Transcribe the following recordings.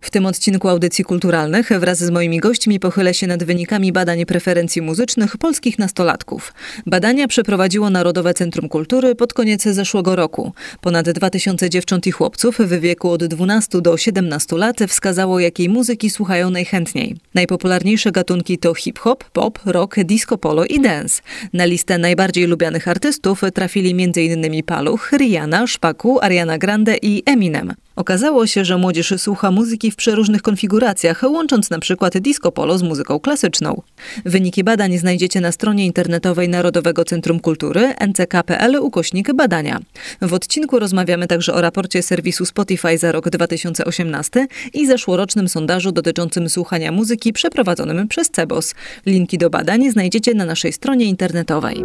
W tym odcinku audycji kulturalnych wraz z moimi gośćmi pochylę się nad wynikami badań preferencji muzycznych polskich nastolatków. Badania przeprowadziło Narodowe Centrum Kultury pod koniec zeszłego roku. Ponad 2000 dziewcząt i chłopców w wieku od 12 do 17 lat wskazało, jakiej muzyki słuchają najchętniej. Najpopularniejsze gatunki to hip-hop, pop, rock, disco polo i dance. Na listę najbardziej lubianych artystów trafili m.in. Paluch, Rihanna, Szpaku, Ariana Grande i Eminem. Okazało się, że młodzież słucha muzyki w przeróżnych konfiguracjach, łącząc na przykład disco polo z muzyką klasyczną. Wyniki badań znajdziecie na stronie internetowej Narodowego Centrum Kultury nck.pl ukośnik badania. W odcinku rozmawiamy także o raporcie serwisu Spotify za rok 2018 i zeszłorocznym sondażu dotyczącym słuchania muzyki przeprowadzonym przez CEBOS. Linki do badań znajdziecie na naszej stronie internetowej.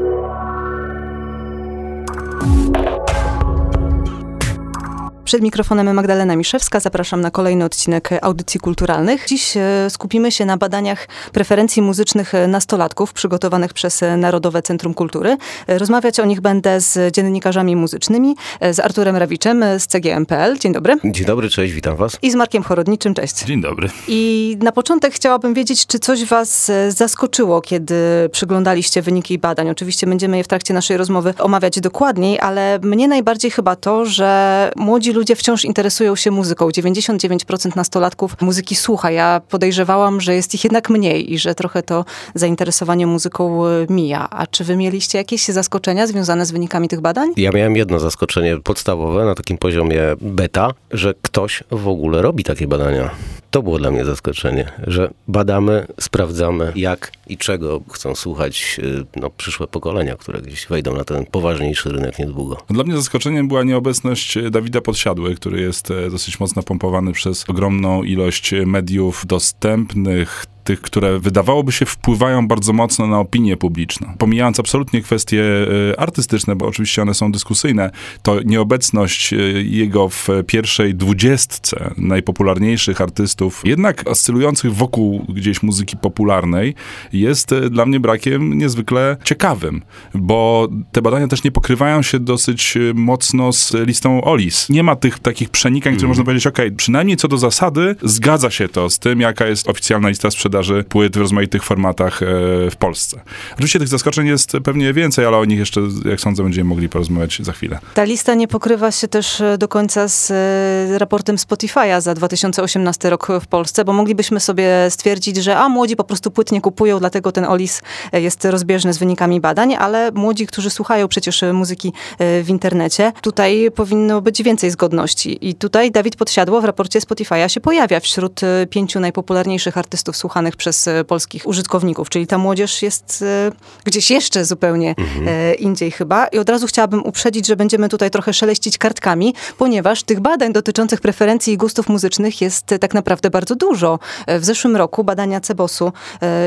Przed mikrofonem Magdalena Miszewska. Zapraszam na kolejny odcinek audycji kulturalnych. Dziś e, skupimy się na badaniach preferencji muzycznych nastolatków przygotowanych przez Narodowe Centrum Kultury. E, rozmawiać o nich będę z dziennikarzami muzycznymi, e, z Arturem Rawiczem z CGM.pl. Dzień dobry. Dzień dobry, cześć, witam was. I z Markiem Chorodniczym, cześć. Dzień dobry. I na początek chciałabym wiedzieć, czy coś was zaskoczyło, kiedy przyglądaliście wyniki badań. Oczywiście będziemy je w trakcie naszej rozmowy omawiać dokładniej, ale mnie najbardziej chyba to, że młodzi ludzie wciąż interesują się muzyką. 99% nastolatków muzyki słucha. Ja podejrzewałam, że jest ich jednak mniej i że trochę to zainteresowanie muzyką e, mija. A czy wy mieliście jakieś zaskoczenia związane z wynikami tych badań? Ja miałem jedno zaskoczenie podstawowe na takim poziomie beta, że ktoś w ogóle robi takie badania. To było dla mnie zaskoczenie, że badamy, sprawdzamy jak i czego chcą słuchać y, no, przyszłe pokolenia, które gdzieś wejdą na ten poważniejszy rynek niedługo. Dla mnie zaskoczeniem była nieobecność Dawida Podsiadły, który jest e, dosyć mocno pompowany przez ogromną ilość mediów dostępnych, tych, które wydawałoby się wpływają bardzo mocno na opinię publiczną. Pomijając absolutnie kwestie e, artystyczne, bo oczywiście one są dyskusyjne, to nieobecność e, jego w pierwszej dwudziestce najpopularniejszych artystów, jednak oscylujących wokół gdzieś muzyki popularnej, jest e, dla mnie brakiem niezwykle ciekawym, bo te badania też nie pokrywają się dosyć mocno z listą OLIS. Nie ma tych takich przenikań, mm. które można powiedzieć, ok, przynajmniej co do zasady zgadza się to z tym, jaka jest oficjalna lista sprzedaży sprzedaży płyt w rozmaitych formatach e, w Polsce. Oczywiście tych zaskoczeń jest pewnie więcej, ale o nich jeszcze, jak sądzę, będziemy mogli porozmawiać za chwilę. Ta lista nie pokrywa się też e, do końca z e, raportem Spotify'a za 2018 rok w Polsce, bo moglibyśmy sobie stwierdzić, że a młodzi po prostu płyt nie kupują, dlatego ten OLIS jest rozbieżny z wynikami badań, ale młodzi, którzy słuchają przecież muzyki w internecie, tutaj powinno być więcej zgodności. I tutaj Dawid Podsiadło w raporcie Spotify'a się pojawia wśród pięciu najpopularniejszych artystów słuchanych przez e, polskich użytkowników, czyli ta młodzież jest e, gdzieś jeszcze zupełnie mhm. E, indziej chyba. I od razu chciałabym uprzedzić, że będziemy tutaj trochę szeleścić kartkami, ponieważ tych badań dotyczących preferencji i gustów muzycznych jest tak naprawdę bardzo dużo. W zeszłym roku badania Cebosu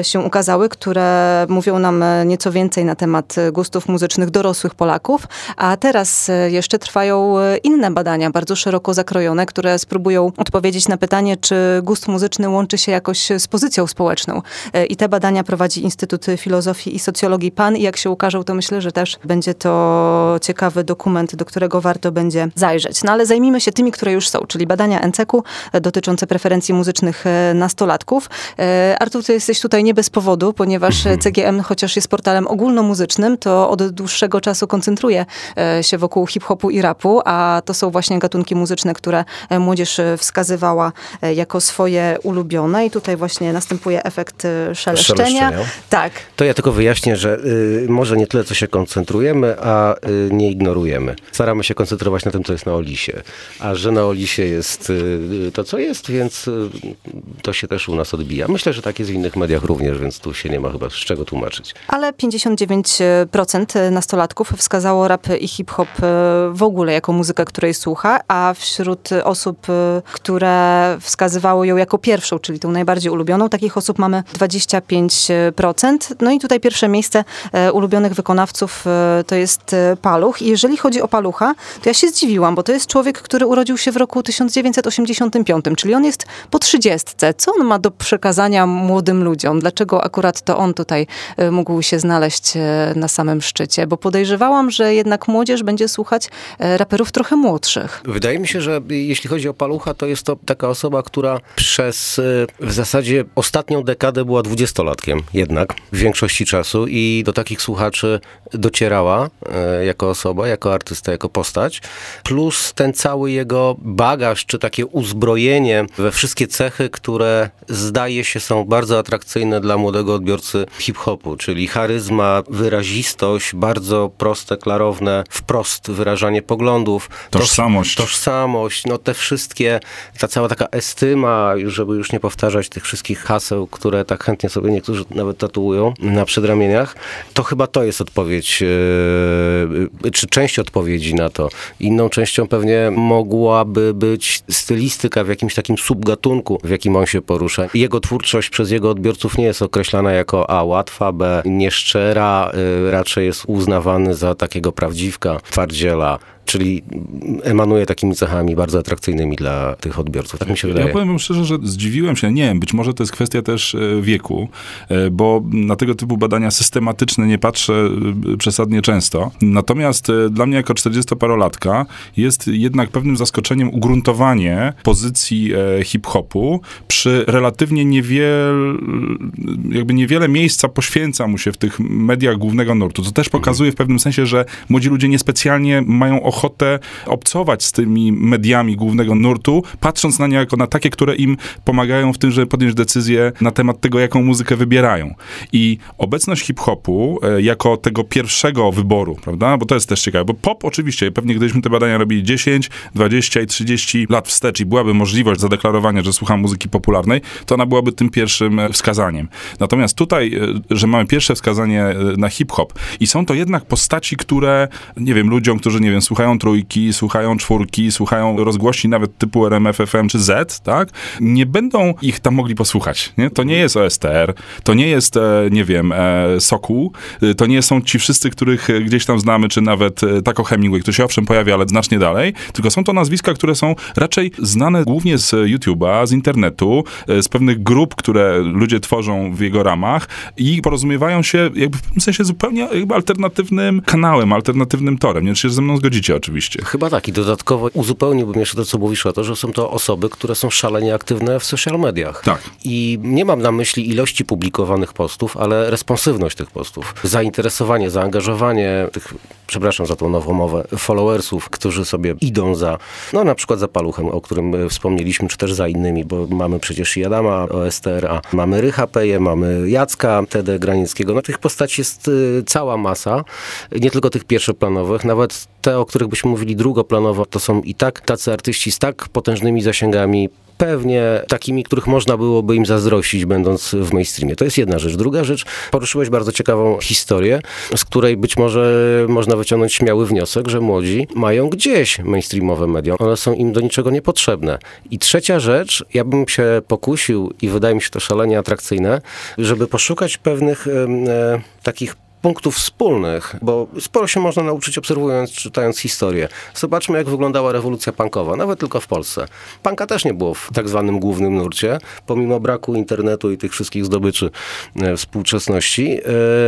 się ukazały, które mówią nam nieco więcej na temat gustów muzycznych dorosłych Polaków, a teraz jeszcze trwają inne badania, bardzo szeroko zakrojone, które spróbują odpowiedzieć na pytanie, czy gust muzyczny łączy się jakoś z pozycją społeczną. E, I te badania prowadzi Instytut Filozofii i Socjologii PAN i jak się ukażą, to myślę, że też będzie to ciekawy dokument, do którego warto będzie zajrzeć. No ale zajmijmy się tymi, które już są, czyli badania NCEK-u e, dotyczące preferencji muzycznych e, nastolatków. Artur, ty jesteś tutaj nie bez powodu, ponieważ CGM, chociaż jest portalem ogólnomuzycznym, to od dłuższego czasu koncentruje się wokół hip-hopu i rapu, a to są właśnie gatunki muzyczne, które młodzież wskazywała jako swoje ulubione i tutaj właśnie następuje następuje efekt y, szeleszczenia. szeleszczenia. Tak. To ja tylko wyjaśnię, że y, może nie tyle, co się koncentrujemy, a y, nie ignorujemy. Staramy się koncentrować na tym, co jest na Olisie. A że na Olisie jest y, to, co jest, więc y, to się też u nas odbija. Myślę, że tak jest w innych mediach również, więc tu się nie ma chyba z czego tłumaczyć. Ale 59% nastolatków wskazało rap i hip-hop y, w ogóle jako muzykę, której słucha, a wśród osób, które wskazywały ją jako pierwszą, czyli tą najbardziej ulubioną, takie takich osób mamy 25%. No i tutaj pierwsze miejsce e, ulubionych wykonawców e, to jest e, Paluch. I jeżeli chodzi o Palucha, to ja się zdziwiłam, bo to jest człowiek, który urodził się w roku 1985, czyli on jest po trzydziestce. Co on ma do przekazania młodym ludziom? Dlaczego akurat to on tutaj mógł się znaleźć na samym szczycie? Bo podejrzewałam, że jednak młodzież będzie słuchać raperów trochę młodszych. Wydaje mi się, że jeśli chodzi o Palucha, to jest to taka osoba, która przez w zasadzie ostatnią dekadę była dwudziestolatkiem jednak w większości czasu i do takich słuchaczy docierała y, jako osoba, jako artysta, jako postać. Plus ten cały jego bagaż, czy takie uzbrojenie we wszystkie cechy, które zdaje się są bardzo atrakcyjne dla młodego odbiorcy hip-hopu, czyli charyzma, wyrazistość, bardzo proste, klarowne, wprost wyrażanie poglądów. Tożsamość. Tożsamość, no te wszystkie, ta cała taka estyma, żeby już nie powtarzać tych wszystkich haseł, które tak chętnie sobie niektórzy nawet tatuują na przedramieniach, to chyba to jest odpowiedź, yy, czy część odpowiedzi na to. Inną częścią pewnie mogłaby być stylistyka w jakimś takim subgatunku, w jakim on się porusza. Jego twórczość przez jego odbiorców nie jest określana jako A łatwa, B nieszczera, yy, raczej jest uznawany za takiego prawdziwka, twardziela, czyli emanuje takimi cechami bardzo atrakcyjnymi dla tych odbiorców. Tak mi się wydaje. Ja powiem szczerze, że zdziwiłem się, nie wiem, być może to jest kwestia też e, wieku, e, bo na tego typu badania systematyczne nie patrzę e, przesadnie często. Natomiast dla mnie jako 40-parolatka jest jednak pewnym zaskoczeniem ugruntowanie pozycji hip-hopu przy relatywnie niewiel, jakby niewiele miejsca poświęca mu się w tych mediach głównego nurtu, co też pokazuje w pewnym sensie, że młodzi ludzie niespecjalnie mają ochotę obcować z tymi mediami głównego nurtu, patrząc na nie jako na takie, które im pomagają w tym, żeby podjąć decyzję na temat tego, jaką muzykę wybierają. I obecność hip-hopu e, jako tego pierwszego wyboru, prawda? Bo to jest też ciekawe, bo pop oczywiście, pewnie gdybyśmy te badania robili 10, 20 i 30 lat wstecz i byłaby możliwość zadeklarowania, że słucham muzyki popularnej, to ona byłaby tym pierwszym e, wskazaniem. Natomiast tutaj, e, że mamy pierwsze wskazanie na hip-hop i są to jednak postaci, które, nie wiem, ludziom, którzy, nie wiem, słuchają trójki, słuchają czwórki, słuchają rozgłośni nawet typu RMF FM czy Z, tak? Nie będą ich tam mogli posłuchać, nie? To nie jest OSTR, to nie jest, e, nie wiem, e, Sokół, e, to nie są ci wszyscy, których gdzieś tam znamy, czy nawet Taco Hemingway, który się owszem pojawia, ale znacznie dalej, tylko są to nazwiska, które są raczej znane głównie z YouTube'a, z internetu, z pewnych grup, które ludzie tworzą w jego ramach i porozumiewają się jakby w pewnym sensie zupełnie jakby alternatywnym kanałem, alternatywnym torem. Nie wiem, czy się ze mną zgodzicie oczywiście. Chyba tak i dodatkowo uzupełniłbym jeszcze to, co mówisz o to, że są to osoby, które są szalenie aktywne w social mediach. Tak. I nie mam na myśli ilości publikowanych postów, ale responsywność tych postów. Zainteresowanie, zaangażowanie tych, przepraszam za tą nową mowę, followersów, którzy sobie idą za, no na przykład za Paluchem, o którym wspomnieliśmy, czy też za innymi, bo mamy przecież i Adama OSTR, a mamy Rycha Peje, mamy Jacka Tede Granickiego. No tych postaci jest y, cała masa, nie tylko tych pierwszoplanowych, nawet te, o których byśmy mówili drugoplanowo, to są i tak tacy artyści z tak potężnymi zasięgami, pewnie takimi, których można byłoby im zazdrościć, będąc w mainstreamie. To jest jedna rzecz. Druga rzecz, poruszyłeś bardzo ciekawą historię, z której być może można wyciągnąć śmiały wniosek, że młodzi mają gdzieś mainstreamowe media. One są im do niczego niepotrzebne. I trzecia rzecz, ja bym się pokusił i wydaje mi się to szalenie atrakcyjne, żeby poszukać pewnych e, takich punktów wspólnych, bo sporo się można nauczyć obserwując, czytając historię. Zobaczmy, jak wyglądała rewolucja punkowa, nawet tylko w Polsce. Punka też nie było w tak zwanym głównym nurcie, pomimo braku internetu i tych wszystkich zdobyczy e, współczesności.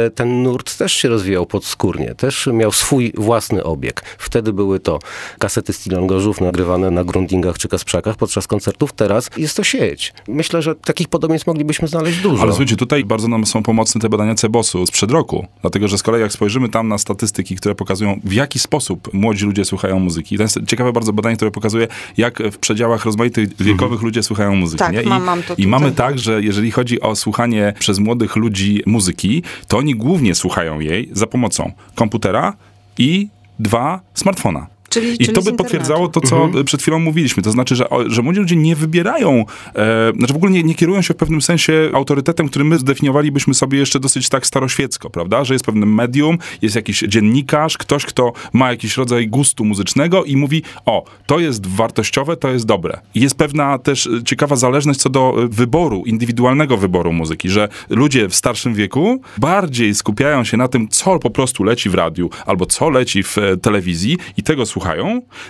E, ten nurt też się rozwijał podskórnie, też miał swój własny obieg. Wtedy były to kasety Stilon Gorzów nagrywane na grundingach czy kasprzakach podczas koncertów. Teraz jest to sieć. Myślę, że takich podobieństw moglibyśmy znaleźć dużo. Ale słuchajcie, tutaj bardzo nam są pomocne te badania Cebosu sprzed roku. Dlatego, że z kolei jak spojrzymy tam na statystyki, które pokazują, w jaki sposób młodzi ludzie słuchają muzyki. To jest ciekawe bardzo badanie, które pokazuje, jak w przedziałach rozmaitych wiekowych ludzie słuchają muzyki. Tak, nie? I, mam- mam to I mamy tak, że jeżeli chodzi o słuchanie przez młodych ludzi muzyki, to oni głównie słuchają jej za pomocą komputera i dwa, smartfona. Czyli, I czyli to by potwierdzało to, co Mhm. przed chwilą mówiliśmy. To znaczy, że, że młodzi ludzie nie wybierają, e, znaczy w ogóle nie, nie kierują się w pewnym sensie autorytetem, który my zdefiniowalibyśmy sobie jeszcze dosyć tak staroświecko, prawda? Że jest pewne medium, jest jakiś dziennikarz, ktoś, kto ma jakiś rodzaj gustu muzycznego i mówi, o, to jest wartościowe, to jest dobre. I jest pewna też e, ciekawa zależność co do e, wyboru, indywidualnego wyboru muzyki, że ludzie w starszym wieku bardziej skupiają się na tym, co po prostu leci w radiu, albo co leci w e, telewizji i tego słuchają.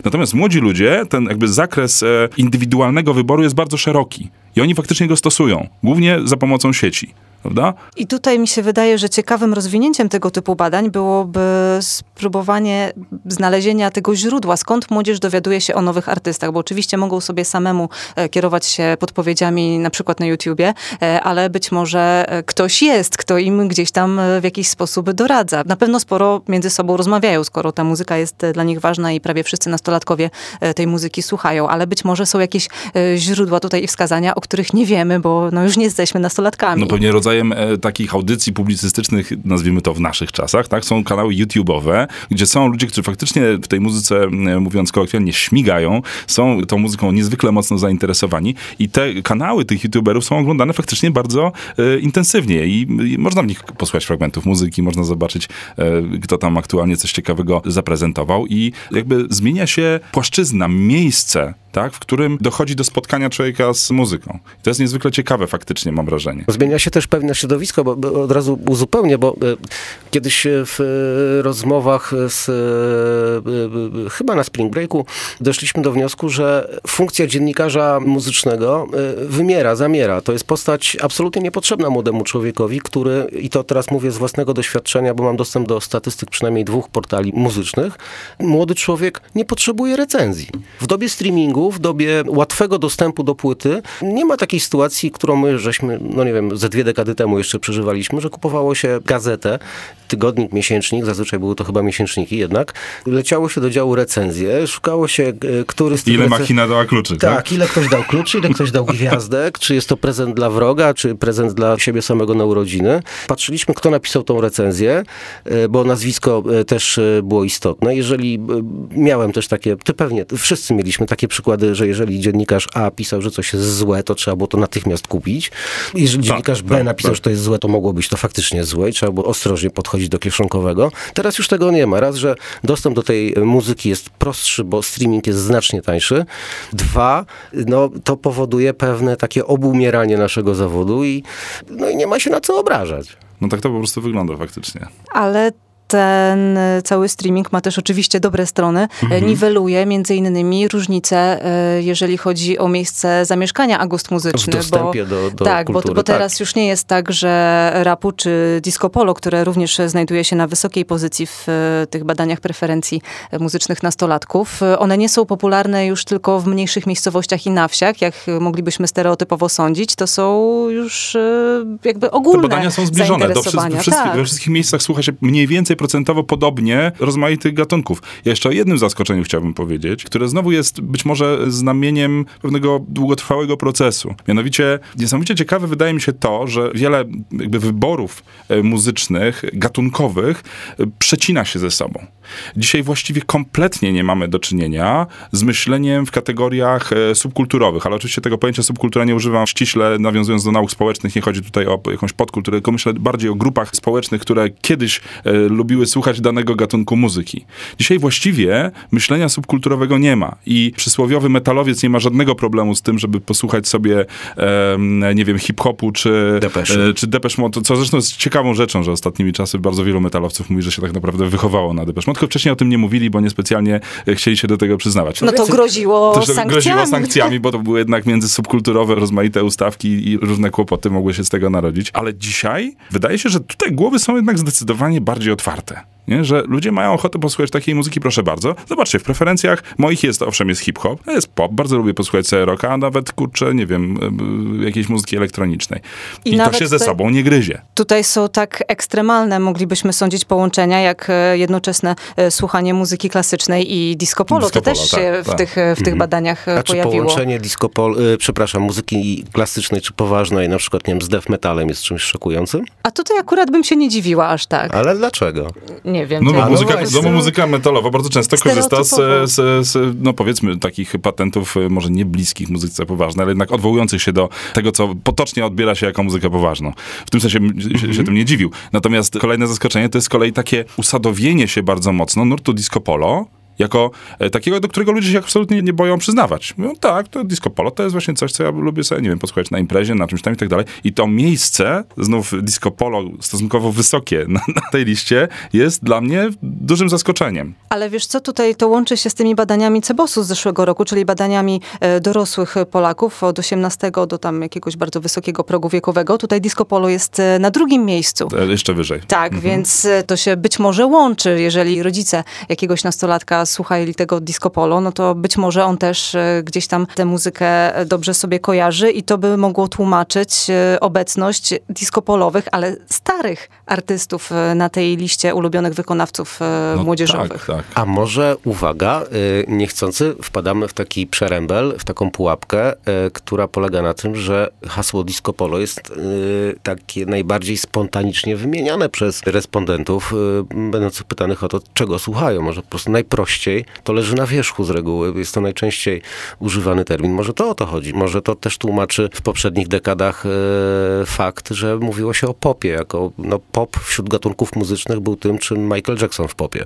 Natomiast młodzi ludzie, ten jakby zakres e, indywidualnego wyboru jest bardzo szeroki. I oni faktycznie go stosują, głównie za pomocą sieci. Prawda? I tutaj mi się wydaje, że ciekawym rozwinięciem tego typu badań byłoby spróbowanie znalezienia tego źródła, skąd młodzież dowiaduje się o nowych artystach, bo oczywiście mogą sobie samemu e, kierować się podpowiedziami na przykład na YouTubie, e, ale być może e, ktoś jest, kto im gdzieś tam w jakiś sposób doradza. Na pewno sporo między sobą rozmawiają, skoro ta muzyka jest dla nich ważna i prawie wszyscy nastolatkowie tej muzyki słuchają, ale być może są jakieś źródła tutaj i wskazania, o których nie wiemy, bo no już nie jesteśmy nastolatkami. No pewnie rodzajem e, takich audycji publicystycznych, nazwijmy to w naszych czasach, tak, są kanały YouTube'owe, gdzie są ludzie, którzy faktycznie w tej muzyce, mówiąc kolokwialnie, śmigają, są tą muzyką niezwykle mocno zainteresowani i te kanały tych YouTuberów są oglądane faktycznie bardzo e, intensywnie i, i można w nich posłuchać fragmentów muzyki, można zobaczyć, e, kto tam aktualnie coś ciekawego zaprezentował i jakby zmienia się płaszczyzna, miejsce, tak, w którym dochodzi do spotkania człowieka z muzyką. To jest niezwykle ciekawe faktycznie, mam wrażenie. Zmienia się też pewne środowisko, bo, od razu uzupełnię, bo e, kiedyś e, w e, rozmowach z, chyba na Spring Breaku doszliśmy do wniosku, że funkcja dziennikarza muzycznego wymiera, zamiera. To jest postać absolutnie niepotrzebna młodemu człowiekowi, który, i to teraz mówię z własnego doświadczenia, bo mam dostęp do statystyk przynajmniej dwóch portali muzycznych, młody człowiek nie potrzebuje recenzji. W dobie streamingu, w dobie łatwego dostępu do płyty, nie ma takiej sytuacji, którą my żeśmy, no nie wiem, ze dwie dekady temu jeszcze przeżywaliśmy, że kupowało się gazetę, tygodnik, miesięcznik, zazwyczaj były to chyba miesięczniki jednak, leciało się do działu recenzje, szukało się, e, który z tych Ile recen- machina dała kluczy, tak? tak, ile ktoś dał kluczy, ile ktoś dał gwiazdek, czy jest to prezent dla wroga, czy prezent dla siebie samego na urodziny. Patrzyliśmy, kto napisał tą recenzję, e, bo nazwisko e, też było istotne. Jeżeli miałem też takie, ty pewnie, wszyscy mieliśmy takie przykłady, że jeżeli dziennikarz A pisał, że coś jest złe, to trzeba było to natychmiast kupić. Jeżeli dziennikarz B tak, napisał, że to jest złe, to mogło być to faktycznie złe i trzeba było ostrożnie podchodzić do kieszonkowego. Teraz już tego nie ma. Raz, że dostęp do tej muzyki jest prostszy, bo streaming jest znacznie tańszy. Dwa, no to powoduje pewne takie obumieranie naszego zawodu i, no i nie ma się na co obrażać. No tak to po prostu wygląda faktycznie. Ale ten e, cały streaming ma też oczywiście dobre strony. Mhm. Niweluje między innymi różnice, e, jeżeli chodzi o miejsce zamieszkania, a gust muzyczny. W dostępie do, do tak, kultury. bo, bo teraz już nie jest tak, że rapu czy disco polo, które również znajduje się na wysokiej pozycji w e, tych badaniach preferencji e, muzycznych nastolatków, e, one nie są popularne już tylko w mniejszych miejscowościach i na wsiach, jak moglibyśmy stereotypowo sądzić. To są już e, jakby ogólne Te badania są zbliżone. Do wszystkich, tak. We wszystkich miejscach słucha się mniej więcej procentowo podobnie rozmaitych gatunków. Ja jeszcze o jednym zaskoczeniu chciałbym powiedzieć, które znowu jest być może znamieniem pewnego długotrwałego procesu. Mianowicie niesamowicie ciekawe wydaje mi się to, że wiele jakby wyborów e, muzycznych, gatunkowych e, przecina się ze sobą. Dzisiaj właściwie kompletnie nie mamy do czynienia z myśleniem w kategoriach e, subkulturowych, ale oczywiście tego pojęcia subkultura nie używam ściśle, nawiązując do nauk społecznych. Nie chodzi tutaj o jakąś podkulturę, tylko myślę bardziej o grupach społecznych, które kiedyś e, lubiły słuchać danego gatunku muzyki. Dzisiaj właściwie myślenia subkulturowego nie ma i przysłowiowy metalowiec nie ma żadnego problemu z tym, żeby posłuchać sobie, em, nie wiem, hip-hopu czy Depeche. e, czy Depeche Mode, co zresztą jest ciekawą rzeczą, że ostatnimi czasy bardzo wielu metalowców mówi, że się tak naprawdę wychowało na Depeche Mode, tylko wcześniej o tym nie mówili, bo niespecjalnie e, chcieli się do tego przyznawać. No to groziło to sankcjami. groziło sankcjami, bo to były jednak międzysubkulturowe, rozmaite ustawki i różne kłopoty mogły się z tego narodzić. Ale dzisiaj wydaje się, że tutaj głowy są jednak zdecydowanie bardziej otwarte. карта. Nie? Że ludzie mają ochotę posłuchać takiej muzyki, proszę bardzo. Zobaczcie, w preferencjach moich jest, owszem, jest hip-hop, a jest pop, bardzo lubię posłuchać sobie rocka, a nawet, kurczę, nie wiem, jakiejś muzyki elektronicznej. I I, to się ze sobą nie gryzie. Tutaj są tak ekstremalne, moglibyśmy sądzić, połączenia, jak e, jednoczesne e, słuchanie muzyki klasycznej i disco polo. Disco to też polo, się tak, w, tak. tych, w tych badaniach e, A czy pojawiło. połączenie disco pol, y, przepraszam, muzyki klasycznej czy poważnej, na przykład, nie wiem, z death metalem jest czymś szokującym? A tutaj akurat bym się nie dziwiła aż tak. Ale dlaczego? Nie nie wiem. No, bo muzyka, no, bo muzyka metalowa bardzo często korzysta z, z, z, no powiedzmy, takich patentów, e, może nie bliskich muzyce poważnej, ale jednak odwołujących się do tego, co potocznie odbiera się jako muzykę poważną. W tym sensie m- się, się tym nie dziwił. Natomiast kolejne zaskoczenie to jest z kolei takie usadowienie się bardzo mocno nurtu disco polo, jako e, takiego, do którego ludzie się absolutnie nie boją przyznawać. Mówią, tak, to disco polo to jest właśnie coś, co ja lubię sobie, nie wiem, posłuchać na imprezie, na czymś tam i tak dalej. I to miejsce, znów disco polo stosunkowo wysokie na, na tej liście, jest dla mnie dużym zaskoczeniem. Ale wiesz co, tutaj to łączy się z tymi badaniami Cebosu z zeszłego roku, czyli badaniami e, dorosłych Polaków od 18 do tam jakiegoś bardzo wysokiego progu wiekowego. Tutaj disco polo jest e, na drugim miejscu. Jeszcze wyżej. Tak, więc e, to się być może łączy, jeżeli rodzice jakiegoś nastolatka słuchali tego disco polo, no to być może on też e, gdzieś tam tę muzykę e, dobrze sobie kojarzy i to by mogło tłumaczyć e, obecność disco polowych, ale starych artystów na tej liście ulubionych wykonawców No młodzieżowych. Tak, tak. A może, uwaga, niechcący wpadamy w taki przerębel, w taką pułapkę, która polega na tym, że hasło disco polo jest takie najbardziej spontanicznie wymieniane przez respondentów, będących pytanych o to, czego słuchają. Może po prostu najprościej to leży na wierzchu z reguły. Jest to najczęściej używany termin. Może to o to chodzi. Może to też tłumaczy w poprzednich dekadach y, fakt, że mówiło się o popie, jako no, pop wśród gatunków muzycznych był tym, czym Michael Jackson w popie.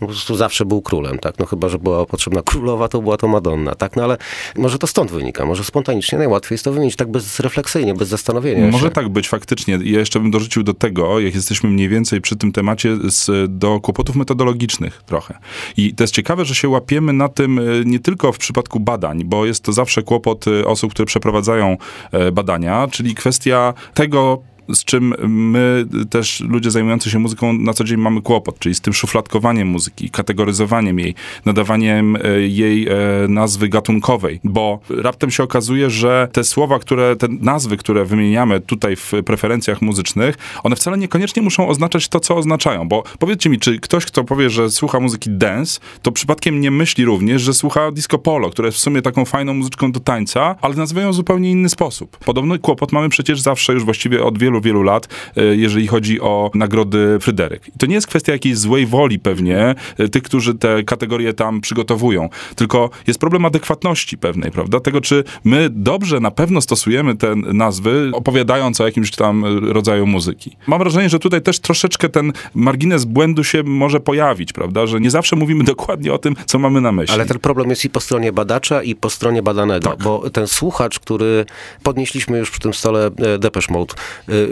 Po prostu zawsze był królem, tak? No chyba, że była potrzebna królowa, to była to Madonna, tak? No ale może to stąd wynika, może spontanicznie najłatwiej jest to wymienić tak bezrefleksyjnie, bez zastanowienia Może się. tak być faktycznie. Ja jeszcze bym dorzucił do tego, jak jesteśmy mniej więcej przy tym temacie, z, do kłopotów metodologicznych trochę. I to jest ciekawe, że się łapiemy na tym e, nie tylko w przypadku badań, bo jest to zawsze kłopot e, osób, które przeprowadzają e, badania, czyli kwestia tego, z czym my też, ludzie zajmujący się muzyką, na co dzień mamy kłopot, czyli z tym szufladkowaniem muzyki, kategoryzowaniem jej, nadawaniem e, jej e, nazwy gatunkowej, bo raptem się okazuje, że te słowa, które, te nazwy, które wymieniamy tutaj w preferencjach muzycznych, one wcale niekoniecznie muszą oznaczać to, co oznaczają, bo powiedzcie mi, czy ktoś, kto powie, że słucha muzyki dance, to przypadkiem nie myśli również, że słucha disco polo, które jest w sumie taką fajną muzyczką do tańca, ale nazywają w zupełnie inny sposób. Podobny kłopot mamy przecież zawsze już właściwie od wielu, wielu lat, e, jeżeli chodzi o nagrody Fryderyk. I to nie jest kwestia jakiejś złej woli pewnie e, tych, którzy te kategorie tam przygotowują, tylko jest problem adekwatności pewnej, prawda? Tego, czy my dobrze na pewno stosujemy te nazwy, opowiadając o jakimś tam rodzaju muzyki. Mam wrażenie, że tutaj też troszeczkę ten margines błędu się może pojawić, prawda? Że nie zawsze mówimy dokładnie o tym, co mamy na myśli. Ale ten problem jest i po stronie badacza, i po stronie badanego, Tak. bo ten słuchacz, który podnieśliśmy już przy tym stole e, Depeche Mode,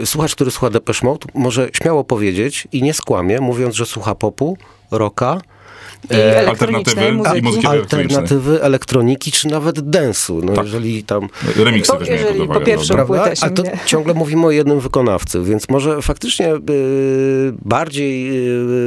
słuchacz, który słucha Depeche Mode, może śmiało powiedzieć i nie skłamie, mówiąc, że słucha popu, rocka, I e, alternatywy muzyki. i muzyki elektronicznej. alternatywy, elektroniki, czy nawet densu. No Tak. jeżeli tam Remiksy Po- weźmiemy jeżeli pod po uwagę. płytę Prawda? Ale to ciągle mówimy o jednym wykonawcy, więc może faktycznie y, bardziej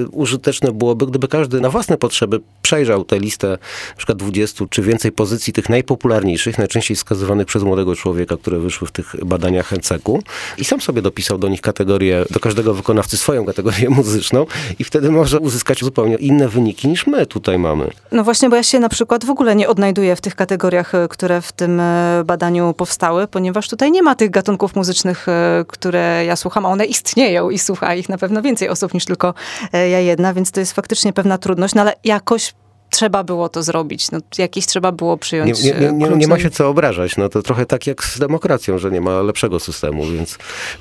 y, użyteczne byłoby, gdyby każdy na własne potrzeby przejrzał tę listę na przykład 20 czy więcej pozycji tych najpopularniejszych, najczęściej wskazywanych przez młodego człowieka, które wyszły w tych badaniach NCEK-u i sam sobie dopisał do nich kategorię, do każdego wykonawcy swoją kategorię muzyczną i wtedy może uzyskać zupełnie inne wyniki niż my tutaj mamy. No właśnie, bo ja się na przykład w ogóle nie odnajduję w tych kategoriach, e, które w tym e, badaniu powstały, ponieważ tutaj nie ma tych gatunków muzycznych, e, które ja słucham, a one istnieją i słucha ich na pewno więcej osób niż tylko ja jedna, więc to jest faktycznie pewna trudność, no ale jakoś trzeba było to zrobić, no jakieś trzeba było przyjąć nie, nie, nie, nie ma się co obrażać. No to trochę tak jak z demokracją, że nie ma lepszego systemu, więc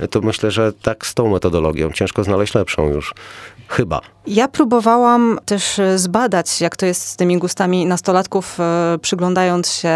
to myślę, że tak z tą metodologią. Ciężko znaleźć lepszą już. Chyba. Ja próbowałam też e, zbadać, jak to jest z tymi gustami nastolatków, e, przyglądając się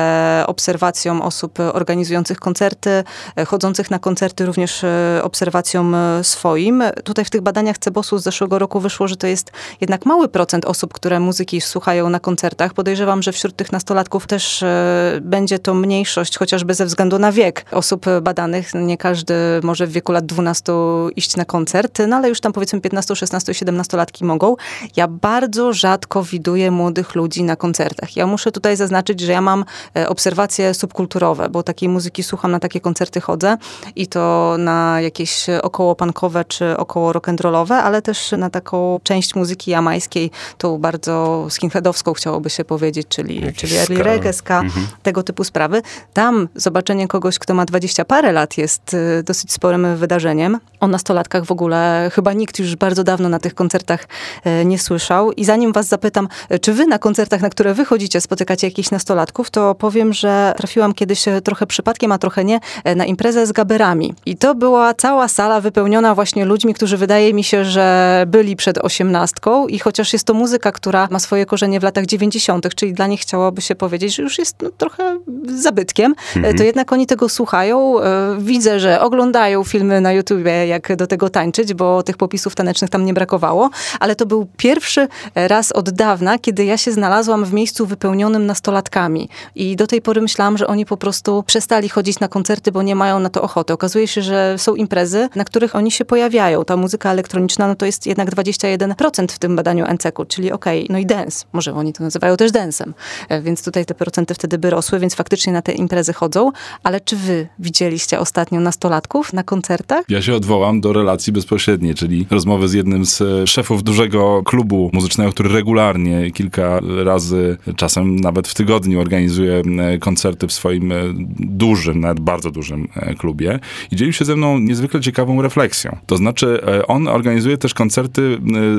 obserwacjom osób e, organizujących koncerty, chodzących na koncerty, również obserwacjom swoim. Tutaj w tych badaniach Cebosu z zeszłego roku wyszło, że to jest jednak mały procent osób, które muzyki słuchają na koncertach. Podejrzewam, że wśród tych nastolatków też e, będzie to mniejszość, chociażby ze względu na wiek osób badanych. Nie każdy może w wieku lat 12 iść na koncert, no ale już tam powiedzmy 15, 16, 17 latki mogą. Ja bardzo rzadko widuję młodych ludzi na koncertach. Ja muszę tutaj zaznaczyć, że ja mam e, obserwacje subkulturowe, bo takiej muzyki słucham, na takie koncerty chodzę i to na jakieś około punkowe czy około rock'n'rollowe, ale też na taką część muzyki jamańskiej, tą bardzo skinheadowską chciałoby się powiedzieć, czyli, czyli early ska. reggae, ska, tego typu sprawy. Tam zobaczenie kogoś, kto ma 20 parę lat jest y, dosyć sporym wydarzeniem. O nastolatkach w ogóle chyba nikt już bardzo dawno na tych koncertach e, nie słyszał. I zanim was zapytam, e, czy wy na koncertach, na które wy chodzicie, spotykacie jakichś nastolatków, to powiem, że trafiłam kiedyś e, trochę przypadkiem, a trochę nie, na imprezę z gaberami. I to była cała sala wypełniona właśnie ludźmi, którzy wydaje mi się, że byli przed osiemnastką i chociaż jest to muzyka, która ma swoje korzenie w latach dziewięćdziesiątych, czyli dla nich chciałoby się powiedzieć, że już jest no, trochę zabytkiem, mhm. to jednak oni tego słuchają. Widzę, że oglądają filmy na YouTubie, jak do tego tańczyć, bo tych popisów tanecznych tam nie brakowało, ale to był pierwszy raz od dawna, kiedy ja się znalazłam w miejscu wypełnionym nastolatkami. I do tej pory myślałam, że oni po prostu przestali chodzić na koncerty, bo nie mają na to ochoty. Okazuje się, że są imprezy, na których oni się pojawiają. Ta muzyka elektroniczna, no to jest jednak 21% w tym badaniu NCK-u, czyli okej, okay, no i dance. Może oni to nazywają też dancem. E, więc tutaj te procenty wtedy by rosły, więc faktycznie na te imprezy chodzą. Ale czy wy widzieliście ostatnio nastolatków na koncertach? Ja się odwołam do relacji bezpośredniej, czyli rozmowy z jednym z e, szefów dużego klubu muzycznego, który regularnie kilka razy, czasem nawet w tygodniu organizuje e, koncerty w swoim e, dużym, nawet bardzo dużym klubie i dzielił się ze mną niezwykle ciekawą refleksją. To znaczy, on organizuje też koncerty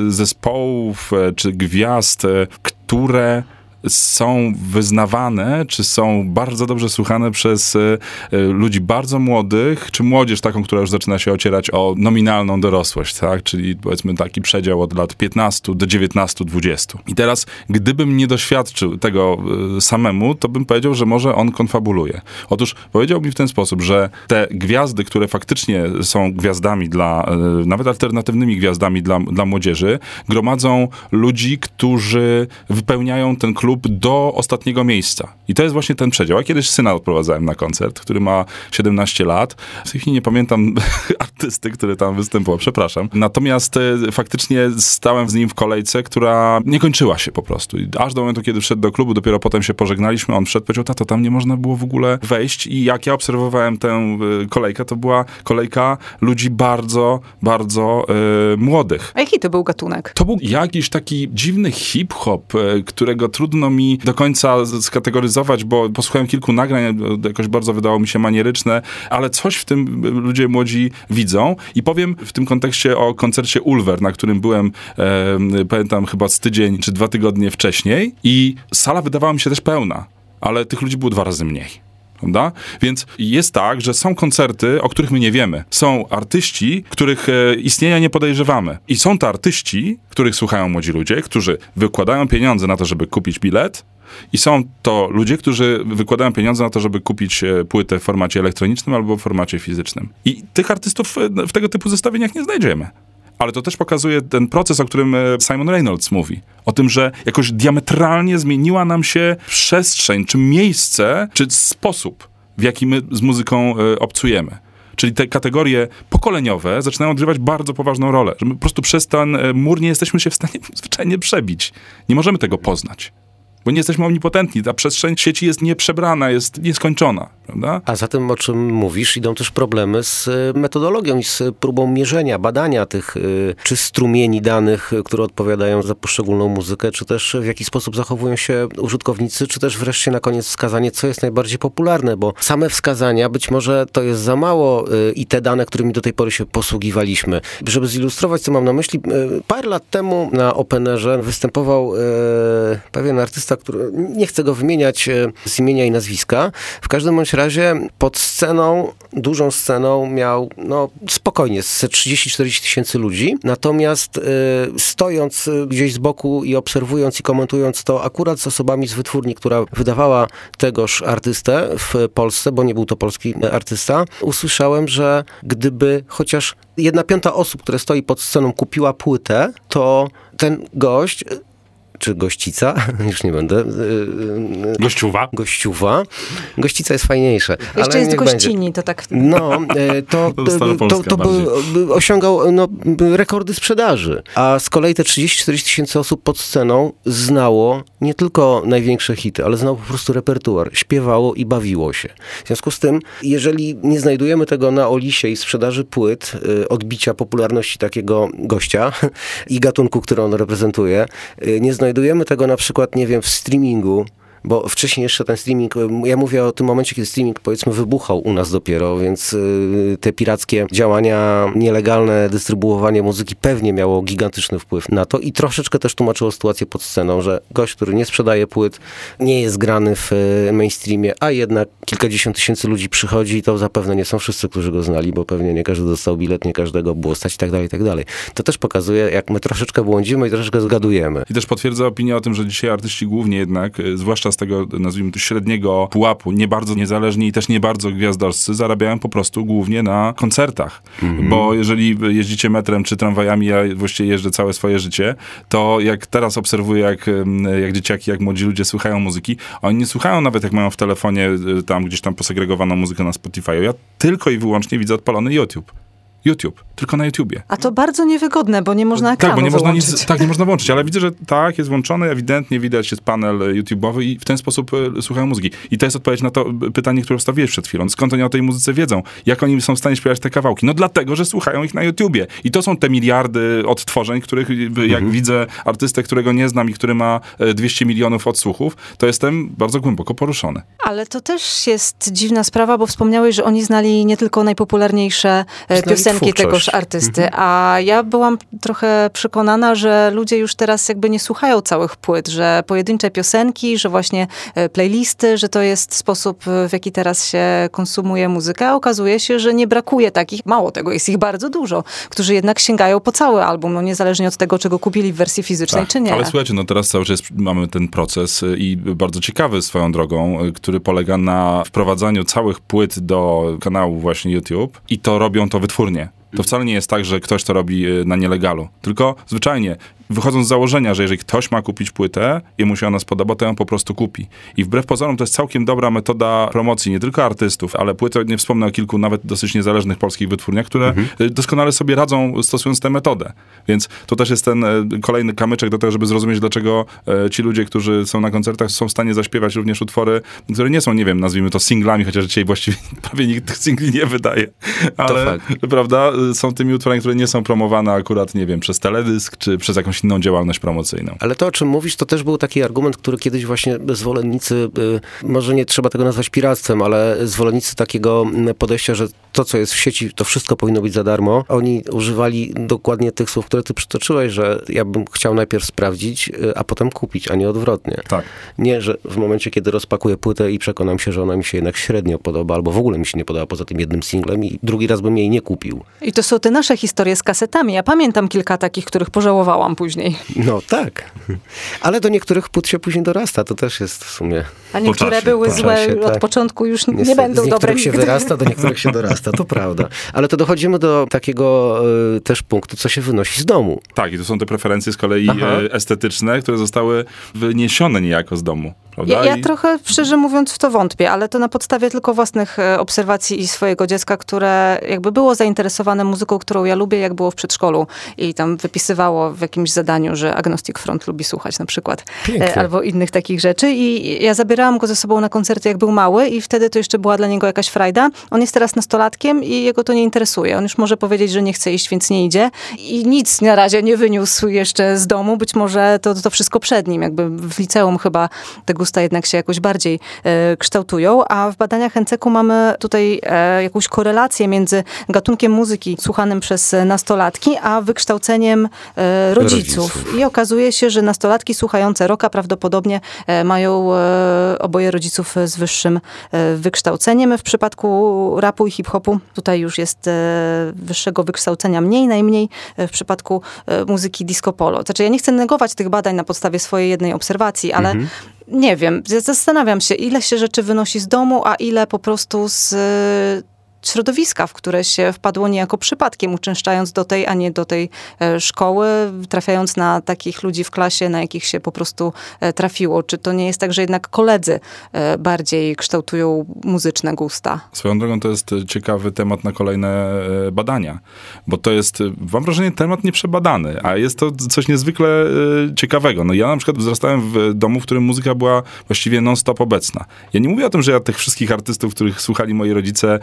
zespołów czy gwiazd, które są wyznawane, czy są bardzo dobrze słuchane przez e, e, ludzi bardzo młodych, czy młodzież taką, która już zaczyna się ocierać o nominalną dorosłość, tak? Czyli powiedzmy taki przedział od lat 15 do 19-20. I teraz, gdybym nie doświadczył tego e, samemu, to bym powiedział, że może on konfabuluje. Otóż powiedział mi w ten sposób, że te gwiazdy, które faktycznie są gwiazdami dla, nawet alternatywnymi gwiazdami dla, dla młodzieży, gromadzą ludzi, którzy wypełniają ten klub lub do ostatniego miejsca. I to jest właśnie ten przedział. Ja kiedyś syna odprowadzałem na koncert, który ma 17 lat. W tej chwili nie pamiętam artysty, który tam występował, przepraszam. Natomiast e, faktycznie stałem z nim w kolejce, która nie kończyła się po prostu. I aż do momentu, kiedy wszedł do klubu, dopiero potem się pożegnaliśmy, on wszedł, powiedział, tato, tam nie można było w ogóle wejść i jak ja obserwowałem tę e, kolejkę, to była kolejka ludzi bardzo, bardzo e, młodych. A jaki to był gatunek? To był jakiś taki dziwny hip-hop, którego trudno trudno mi do końca skategoryzować, bo posłuchałem kilku nagrań, jakoś bardzo wydało mi się manieryczne, ale coś w tym ludzie młodzi widzą. I powiem w tym kontekście o koncercie Ulver, na którym byłem, e, pamiętam, chyba z tydzień czy dwa tygodnie wcześniej i sala wydawała mi się też pełna, ale tych ludzi było dwa razy mniej. Prawda? Więc jest tak, że są koncerty, o których my nie wiemy. Są artyści, których e, istnienia nie podejrzewamy. I są to artyści, których słuchają młodzi ludzie, którzy wykładają pieniądze na to, żeby kupić bilet, i są to ludzie, którzy wykładają pieniądze na to, żeby kupić e, płytę w formacie elektronicznym albo w formacie fizycznym. I tych artystów w tego typu zestawieniach nie znajdziemy ale to też pokazuje ten proces, o którym e, Simon Reynolds mówi. O tym, że jakoś diametralnie zmieniła nam się przestrzeń, czy miejsce, czy sposób, w jaki my z muzyką e, obcujemy. Czyli te kategorie pokoleniowe zaczynają odgrywać bardzo poważną rolę, że my po prostu przez ten e, mur nie jesteśmy się w stanie zwyczajnie przebić. Nie możemy tego poznać bo nie jesteśmy omnipotentni. Ta przestrzeń sieci jest nieprzebrana, jest nieskończona. Prawda? A za tym, o czym mówisz, idą też problemy z e, metodologią i z próbą mierzenia, badania tych, e, czy strumieni danych, które odpowiadają za poszczególną muzykę, czy też w jaki sposób zachowują się użytkownicy, czy też wreszcie na koniec wskazanie, co jest najbardziej popularne, bo same wskazania być może to jest za mało e, i te dane, którymi do tej pory się posługiwaliśmy. Żeby zilustrować, co mam na myśli, parę lat temu na Openerze występował pewien artysta, artysta, który, nie chcę go wymieniać e, z imienia i nazwiska. W każdym bądź razie pod sceną, dużą sceną miał no, spokojnie z 30-40 tysięcy ludzi. Natomiast y, stojąc gdzieś z boku i obserwując i komentując to akurat z osobami z wytwórni, która wydawała tegoż artystę w Polsce, bo nie był to polski artysta, usłyszałem, że gdyby chociaż jedna piąta osób, które stoi pod sceną, kupiła płytę, to ten gość czy gościca, już nie będę. Y, y, Gościuwa. Gościuwa. Gościca jest fajniejsze. Jeszcze ale jest gościni, będzie. to tak. No, e, to, to, to, to by, osiągał no, rekordy sprzedaży. A z kolei te 30-40 tysięcy osób pod sceną znało nie tylko największe hity, ale znało po prostu repertuar. Śpiewało i bawiło się. W związku z tym, jeżeli nie znajdujemy tego na Olisie i sprzedaży płyt, y, odbicia popularności takiego gościa i gatunku, który on reprezentuje, nie znajdujemy znajdujemy tego na przykład, nie wiem, w streamingu, bo wcześniej jeszcze ten streaming, ja mówię o tym momencie, kiedy streaming powiedzmy wybuchał u nas dopiero, więc y, te pirackie działania, nielegalne dystrybuowanie muzyki pewnie miało gigantyczny wpływ na to i troszeczkę też tłumaczyło sytuację pod sceną, że gość, który nie sprzedaje płyt, nie jest grany w y, mainstreamie, a jednak kilkadziesiąt tysięcy ludzi przychodzi i to zapewne nie są wszyscy, którzy go znali, bo pewnie nie każdy dostał bilet, nie każdego było stać i tak dalej, i tak dalej. To też pokazuje, jak my troszeczkę błądzimy i troszeczkę zgadujemy. I też potwierdza opinię o tym, że dzisiaj artyści głównie jednak, zwłaszcza z tego, nazwijmy to, średniego pułapu, nie bardzo niezależni i też nie bardzo gwiazdorscy, zarabiają po prostu głównie na koncertach. Mhm. Bo jeżeli jeździcie metrem czy tramwajami, ja właściwie jeżdżę całe swoje życie, to jak teraz obserwuję, jak, jak dzieciaki, jak młodzi ludzie słuchają muzyki, oni nie słuchają nawet jak mają w telefonie y, tam gdzieś tam posegregowaną muzykę na Spotify. Ja tylko i wyłącznie widzę odpalony YouTube. YouTube, tylko na YouTubie. A to bardzo niewygodne, bo nie można ekranu Tak, bo nie można nic, tak, nie można włączyć, ale widzę, że tak, jest włączony, ewidentnie widać jest panel YouTube'owy i w ten sposób e, słuchają muzyki. I to jest odpowiedź na to e, pytanie, które wstawiłeś przed chwilą. Skąd oni o tej muzyce wiedzą? Jak oni są w stanie śpiewać te kawałki? No dlatego, że słuchają ich na YouTubie. I to są te miliardy odtworzeń, których e, jak Mhm. widzę artystę, którego nie znam i który ma e, 200 milionów odsłuchów, to jestem bardzo głęboko poruszony. Ale to też jest dziwna sprawa, bo wspomniałeś, że oni znali nie tylko najpopularniejsze Znali piosenki twórczość. tegoż artysty, a ja byłam trochę przekonana, że ludzie już teraz jakby nie słuchają całych płyt, że pojedyncze piosenki, że właśnie e, playlisty, że to jest sposób, e, w jaki teraz się konsumuje muzykę, okazuje się, że nie brakuje takich, mało tego, jest ich bardzo dużo, którzy jednak sięgają po cały album, no niezależnie od tego, czego kupili w wersji fizycznej, czy nie. Tak, Ale słuchajcie, no teraz cały czas mamy ten proces y, i bardzo ciekawy swoją drogą, który polega na wprowadzaniu całych płyt do kanału właśnie YouTube i to robią to wytwórnie. To wcale nie jest tak, że ktoś to robi y, na nielegalu, tylko zwyczajnie wychodząc z założenia, że jeżeli ktoś ma kupić płytę i mu się ona spodoba, to ją po prostu kupi. I wbrew pozorom to jest całkiem dobra metoda promocji nie tylko artystów, ale płyty, nie wspomnę o kilku nawet dosyć niezależnych polskich wytwórniach, które y, doskonale sobie radzą stosując tę metodę. Więc to też jest ten e, kolejny kamyczek do tego, żeby zrozumieć, dlaczego e, ci ludzie, którzy są na koncertach, są w stanie zaśpiewać również utwory, które nie są, nie wiem, nazwijmy to singlami, chociaż dzisiaj właściwie prawie nikt tych singli nie wydaje. Ale, prawda, y, są tymi utworami, które nie są promowane akurat, nie wiem, przez teledysk, czy przez jakąś inną działalność promocyjną. Ale to, o czym mówisz, to też był taki argument, który kiedyś właśnie zwolennicy, y, może nie trzeba tego nazwać piractwem, ale zwolennicy takiego mm, podejścia, że to, co jest w sieci, to wszystko powinno być za darmo. Oni używali dokładnie tych słów, które ty przytoczyłeś, że ja bym chciał najpierw sprawdzić, y, a potem kupić, a nie odwrotnie. Tak. Nie, że w momencie, kiedy rozpakuję płytę i przekonam się, że ona mi się jednak średnio podoba, albo w ogóle mi się nie podoba poza tym jednym singlem i drugi raz bym jej nie kupił. I to są te nasze historie z kasetami. Ja pamiętam kilka takich, których pożałowałam później. No tak. Ale do niektórych płyt się później dorasta, to też jest w sumie... A niektóre czasie, były złe czasie, od tak. początku, już nie będą z dobre niektórych się nigdy. wyrasta, do niektórych się dorasta, to prawda. Ale to dochodzimy do takiego y, też punktu, co się wynosi z domu. Tak, i to są te preferencje z kolei Aha. e, estetyczne, które zostały wyniesione niejako z domu. Ja, ja trochę, szczerze mówiąc, w to wątpię, ale to na podstawie tylko własnych e, obserwacji i swojego dziecka, które jakby było zainteresowane muzyką, którą ja lubię, jak było w przedszkolu i tam wypisywało w jakimś zadaniu, że Agnostic Front lubi słuchać na przykład, Pięknie. e, albo innych takich rzeczy i ja zabierałam go ze sobą na koncerty, jak był mały i wtedy to jeszcze była dla niego jakaś frajda. On jest teraz nastolatkiem i jego to nie interesuje. On już może powiedzieć, że nie chce iść, więc nie idzie i nic na razie nie wyniósł jeszcze z domu. Być może to, to wszystko przed nim. Jakby w liceum chyba te gusta jednak się jakoś bardziej e, kształtują, a w badaniach NCEK-u mamy tutaj e, jakąś korelację między gatunkiem muzyki słuchanym przez nastolatki, a wykształceniem e, rodziców. Rodziców. I okazuje się, że nastolatki słuchające rocka prawdopodobnie mają oboje rodziców z wyższym wykształceniem. W przypadku rapu i hip-hopu tutaj już jest wyższego wykształcenia mniej, najmniej w przypadku muzyki disco polo. Znaczy ja nie chcę negować tych badań na podstawie swojej jednej obserwacji, ale nie wiem, zastanawiam się, ile się rzeczy wynosi z domu, a ile po prostu z środowiska, w które się wpadło niejako przypadkiem, uczęszczając do tej, a nie do tej e, szkoły, trafiając na takich ludzi w klasie, na jakich się po prostu e, trafiło. Czy to nie jest tak, że jednak koledzy e, bardziej kształtują muzyczne gusta? Swoją drogą to jest ciekawy temat na kolejne badania, bo to jest, mam wrażenie, temat nieprzebadany, a jest to coś niezwykle ciekawego. No ja na przykład wzrastałem w domu, w którym muzyka była właściwie non-stop obecna. Ja nie mówię o tym, że ja tych wszystkich artystów, których słuchali moi rodzice,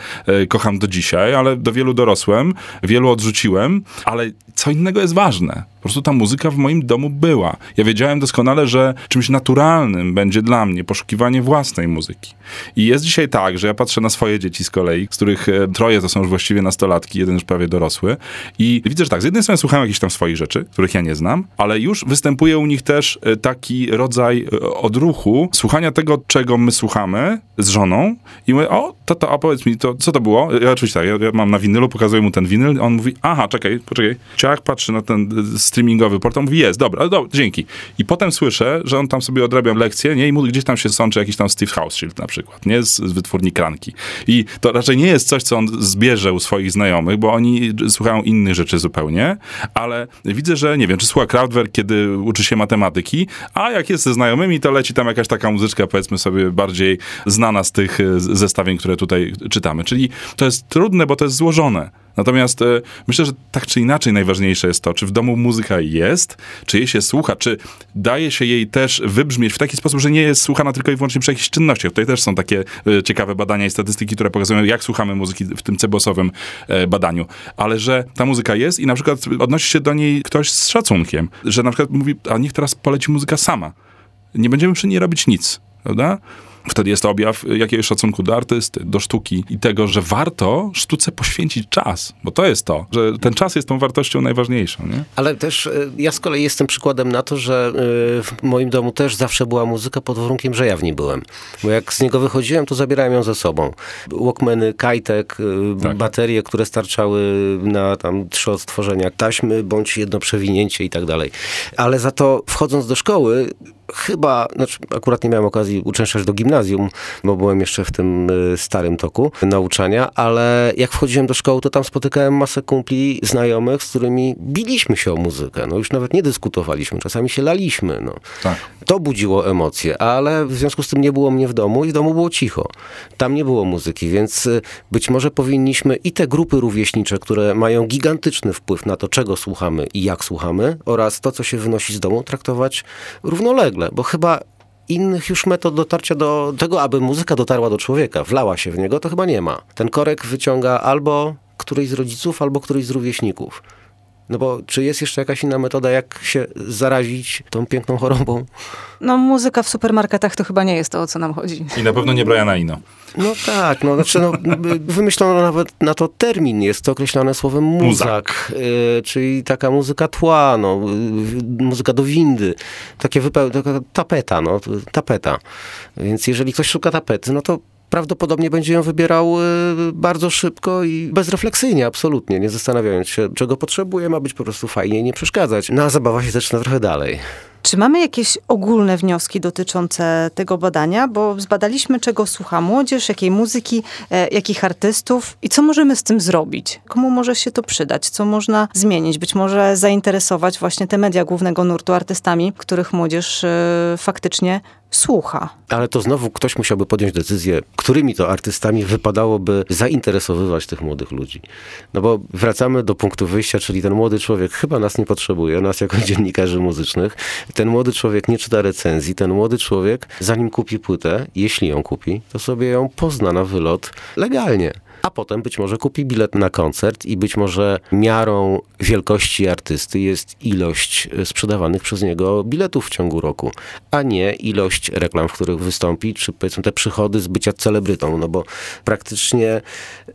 kocham do dzisiaj, ale do wielu dorosłem, wielu odrzuciłem, ale co innego jest ważne. Po prostu ta muzyka w moim domu była. Ja wiedziałem doskonale, że czymś naturalnym będzie dla mnie poszukiwanie własnej muzyki. I jest dzisiaj tak, że ja patrzę na swoje dzieci z kolei, z których e, troje to są już właściwie nastolatki, jeden już prawie dorosły. I widzę, że tak, z jednej strony słuchają jakichś tam swoich rzeczy, których ja nie znam, ale już występuje u nich też e, taki rodzaj e, odruchu słuchania tego, czego my słuchamy z żoną i mówię, o, to, to, a powiedz mi, to, co to było? Ja oczywiście tak, ja, ja mam na winylu, pokazuję mu ten winyl, on mówi, aha, czekaj, poczekaj. Ciach patrzy na ten streamingowy portal, mówi, jest, dobra, dzięki. I potem słyszę, że on tam sobie odrabia lekcje, nie, i mu gdzieś tam się sączy jakiś tam Steve Houseshield na przykład, nie, z, z wytwórni Kranki. I to raczej nie jest coś, co on zbierze u swoich znajomych, bo oni słuchają innych rzeczy zupełnie, ale widzę, że, nie wiem, czy słucha Kraftwerk, kiedy uczy się matematyki, a jak jest ze znajomymi, to leci tam jakaś taka muzyczka, powiedzmy sobie, bardziej znana z tych e, zestawień, które tutaj czytamy. Czyli to jest trudne, bo to jest złożone. Natomiast e, myślę, że tak czy inaczej najważniejsze jest to, czy w domu muzyka jest, czy jej się słucha, czy daje się jej też wybrzmieć w taki sposób, że nie jest słuchana tylko i wyłącznie przy jakichś czynnościach. Tutaj też są takie e, ciekawe badania i statystyki, które pokazują, jak słuchamy muzyki w tym cebosowym e, badaniu. Ale że ta muzyka jest i na przykład odnosi się do niej ktoś z szacunkiem, że na przykład mówi, a niech teraz poleci muzyka sama. Nie będziemy przy niej robić nic, prawda? Wtedy jest to objaw jakiegoś szacunku do artysty, do sztuki i tego, że warto sztuce poświęcić czas, bo to jest to, że ten czas jest tą wartością najważniejszą. Nie? Ale też e, ja z kolei jestem przykładem na to, że e, w moim domu też zawsze była muzyka pod warunkiem, że ja w niej byłem. Bo jak z niego wychodziłem, to zabierałem ją ze sobą. Walkmany, kajtek, tak. baterie, które starczały na tam trzy odtworzenia taśmy, bądź jedno przewinięcie i tak dalej. Ale za to wchodząc do szkoły, chyba, znaczy akurat nie miałem okazji uczęszczać do gimnazjum, bo byłem jeszcze w tym y, starym toku nauczania, ale jak wchodziłem do szkoły, to tam spotykałem masę kumpli, znajomych, z którymi biliśmy się o muzykę. No już nawet nie dyskutowaliśmy, czasami się laliśmy. No. Tak. To budziło emocje, ale w związku z tym nie było mnie w domu i w domu było cicho. Tam nie było muzyki, więc y, być może powinniśmy i te grupy rówieśnicze, które mają gigantyczny wpływ na to, czego słuchamy i jak słuchamy, oraz to, co się wynosi z domu, traktować równolegle bo chyba innych już metod dotarcia do tego, aby muzyka dotarła do człowieka, wlała się w niego, to chyba nie ma. Ten korek wyciąga albo któryś z rodziców, albo któryś z rówieśników. No bo czy jest jeszcze jakaś inna metoda, jak się zarazić tą piękną chorobą? No muzyka w supermarketach to chyba nie jest to, o co nam chodzi. I na pewno nie Briana Ino. No tak, no znaczy no, wymyślono nawet na to termin, jest to określane słowem muzak, muzak. Y, czyli taka muzyka tła, no, y, muzyka do windy, takie wypeł- taka tapeta, no, tapeta. Więc jeżeli ktoś szuka tapety, no to prawdopodobnie będzie ją wybierał y, bardzo szybko i bezrefleksyjnie, absolutnie, nie zastanawiając się, czego potrzebuje, ma być po prostu fajnie i nie przeszkadzać. No a zabawa się zaczyna trochę dalej. Czy mamy jakieś ogólne wnioski dotyczące tego badania? Bo zbadaliśmy, czego słucha młodzież, jakiej muzyki, e, jakich artystów i co możemy z tym zrobić? Komu może się to przydać? Co można zmienić? Być może zainteresować właśnie te media głównego nurtu artystami, których młodzież e, faktycznie słucha. Ale to znowu ktoś musiałby podjąć decyzję, którymi to artystami wypadałoby zainteresowywać tych młodych ludzi. No bo wracamy do punktu wyjścia, czyli ten młody człowiek chyba nas nie potrzebuje, nas jako dziennikarzy muzycznych. Ten młody człowiek nie czyta recenzji, ten młody człowiek, zanim kupi płytę, jeśli ją kupi, to sobie ją pozna na wylot legalnie a potem być może kupi bilet na koncert i być może miarą wielkości artysty jest ilość e, sprzedawanych przez niego biletów w ciągu roku, a nie ilość reklam, w których wystąpi, czy powiedzmy te przychody z bycia celebrytą, no bo praktycznie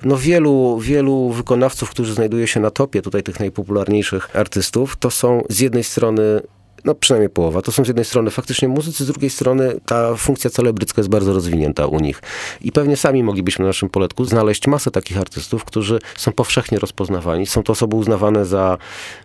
no wielu, wielu wykonawców, którzy znajduje się na topie tutaj tych najpopularniejszych artystów, to są z jednej strony no przynajmniej połowa. To są z jednej strony faktycznie muzycy, z drugiej strony ta funkcja celebrycka jest bardzo rozwinięta u nich. I pewnie sami moglibyśmy na naszym poletku znaleźć masę takich artystów, którzy są powszechnie rozpoznawani. Są to osoby uznawane za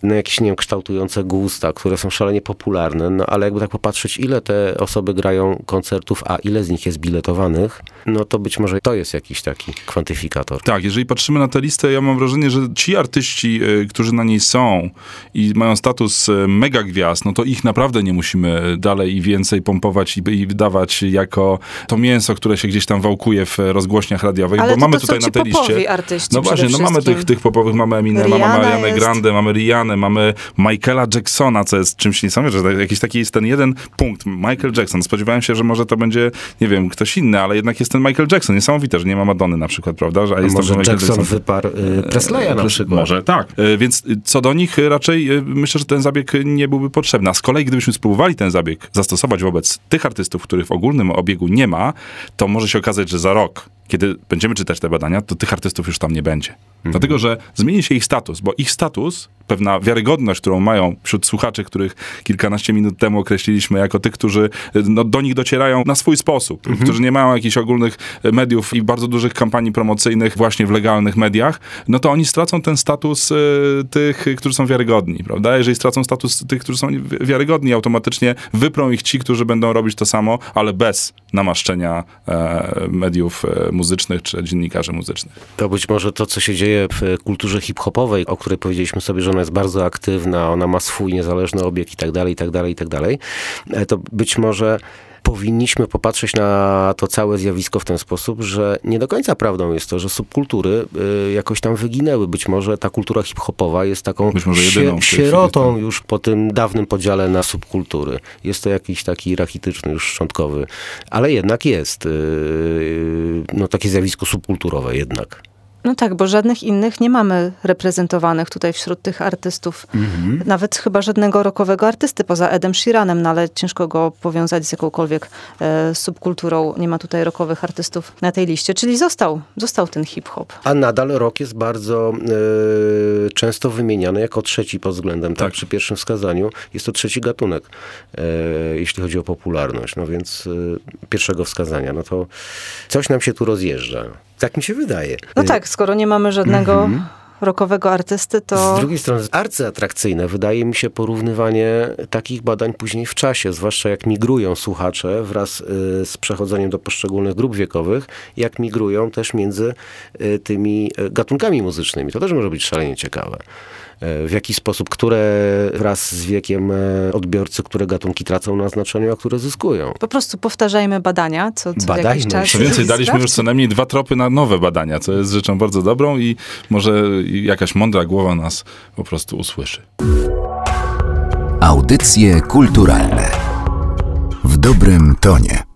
no, jakieś, nie wiem, kształtujące gusta, które są szalenie popularne, no ale jakby tak popatrzeć, ile te osoby grają koncertów, a ile z nich jest biletowanych, no to być może to jest jakiś taki kwantyfikator. Tak, jeżeli patrzymy na tę listę, ja mam wrażenie, że ci artyści, y, którzy na niej są i mają status y, mega gwiazd, no to ich naprawdę nie musimy dalej i więcej pompować i, i wydawać jako to mięso, które się gdzieś tam wałkuje w rozgłośniach radiowych, Ale bo to, mamy to tutaj są na tej liście. artyści No właśnie, no mamy tych, tych popowych, mamy Eminema, mamy Rihanna Marianę jest. Grande, mamy Rihanę, mamy Michaela Jacksona, co jest czymś niesamowitym, że jakiś taki jest ten jeden punkt, Michael Jackson. Spodziewałem się, że może to będzie, nie wiem, ktoś inny, ale jednak jest ten Michael Jackson. Niesamowite, że nie ma Madony na przykład, prawda? Że, a jest Może Michael Jackson wyparł y, Presleya na przykład. Może tak. E, Więc y, co do nich, y, raczej y, myślę, że ten zabieg y, nie byłby potrzebny. A z kolei, gdybyśmy spróbowali ten zabieg zastosować wobec tych artystów, których w ogólnym obiegu nie ma, to może się okazać, że za rok, kiedy będziemy czytać te badania, to tych artystów już tam nie będzie. Dlatego, że zmieni się ich status, bo ich status, pewna wiarygodność, którą mają wśród słuchaczy, których kilkanaście minut temu określiliśmy jako tych, którzy y, no, do nich docierają na swój sposób, którzy nie mają jakichś ogólnych y, mediów i bardzo dużych kampanii promocyjnych właśnie w legalnych mediach, no to oni stracą ten status y, tych, y, którzy są wiarygodni, prawda? Jeżeli stracą status tych, którzy są wi- wiarygodni, automatycznie wyprą ich ci, którzy będą robić to samo, ale bez namaszczenia e, mediów e, muzycznych czy dziennikarzy muzycznych. To być może to, co się dzieje w kulturze hip-hopowej, o której powiedzieliśmy sobie, że ona jest bardzo aktywna, ona ma swój niezależny obieg i tak dalej, i tak dalej, i tak dalej, e, to być może powinniśmy popatrzeć na to całe zjawisko w ten sposób, że nie do końca prawdą jest to, że subkultury y, jakoś tam wyginęły. Być może ta kultura hip-hopowa jest taką jedyną sierotą tak. już po tym dawnym podziale na subkultury. Jest to jakiś taki rachityczny, już szczątkowy, ale jednak jest y, no, takie zjawisko subkulturowe jednak. No tak, bo żadnych innych nie mamy reprezentowanych tutaj wśród tych artystów. Mhm. Nawet chyba żadnego rockowego artysty poza Edem Sheeranem, no ale ciężko go powiązać z jakąkolwiek e, subkulturą. Nie ma tutaj rockowych artystów na tej liście, czyli został, został ten hip-hop. A nadal rock jest bardzo e, często wymieniany jako trzeci pod względem, tak. Tak. Przy pierwszym wskazaniu jest to trzeci gatunek, e, jeśli chodzi o popularność. No więc e, pierwszego wskazania, no to coś nam się tu rozjeżdża. Tak mi się wydaje. No tak, skoro nie mamy żadnego Mhm. rockowego artysty, to... Z drugiej strony arcyatrakcyjne wydaje mi się porównywanie takich badań później w czasie, zwłaszcza jak migrują słuchacze wraz y, z przechodzeniem do poszczególnych grup wiekowych, jak migrują też między y, tymi y, gatunkami muzycznymi. To też może być szalenie ciekawe. W jaki sposób, które wraz z wiekiem y, odbiorcy, które gatunki tracą na znaczeniu, a które zyskują. Po prostu powtarzajmy badania, co, co Badajmy. jakiś czas. Co więcej, daliśmy już co najmniej dwa tropy na nowe badania, co jest rzeczą bardzo dobrą i może jakaś mądra głowa nas po prostu usłyszy. Audycje kulturalne w dobrym tonie.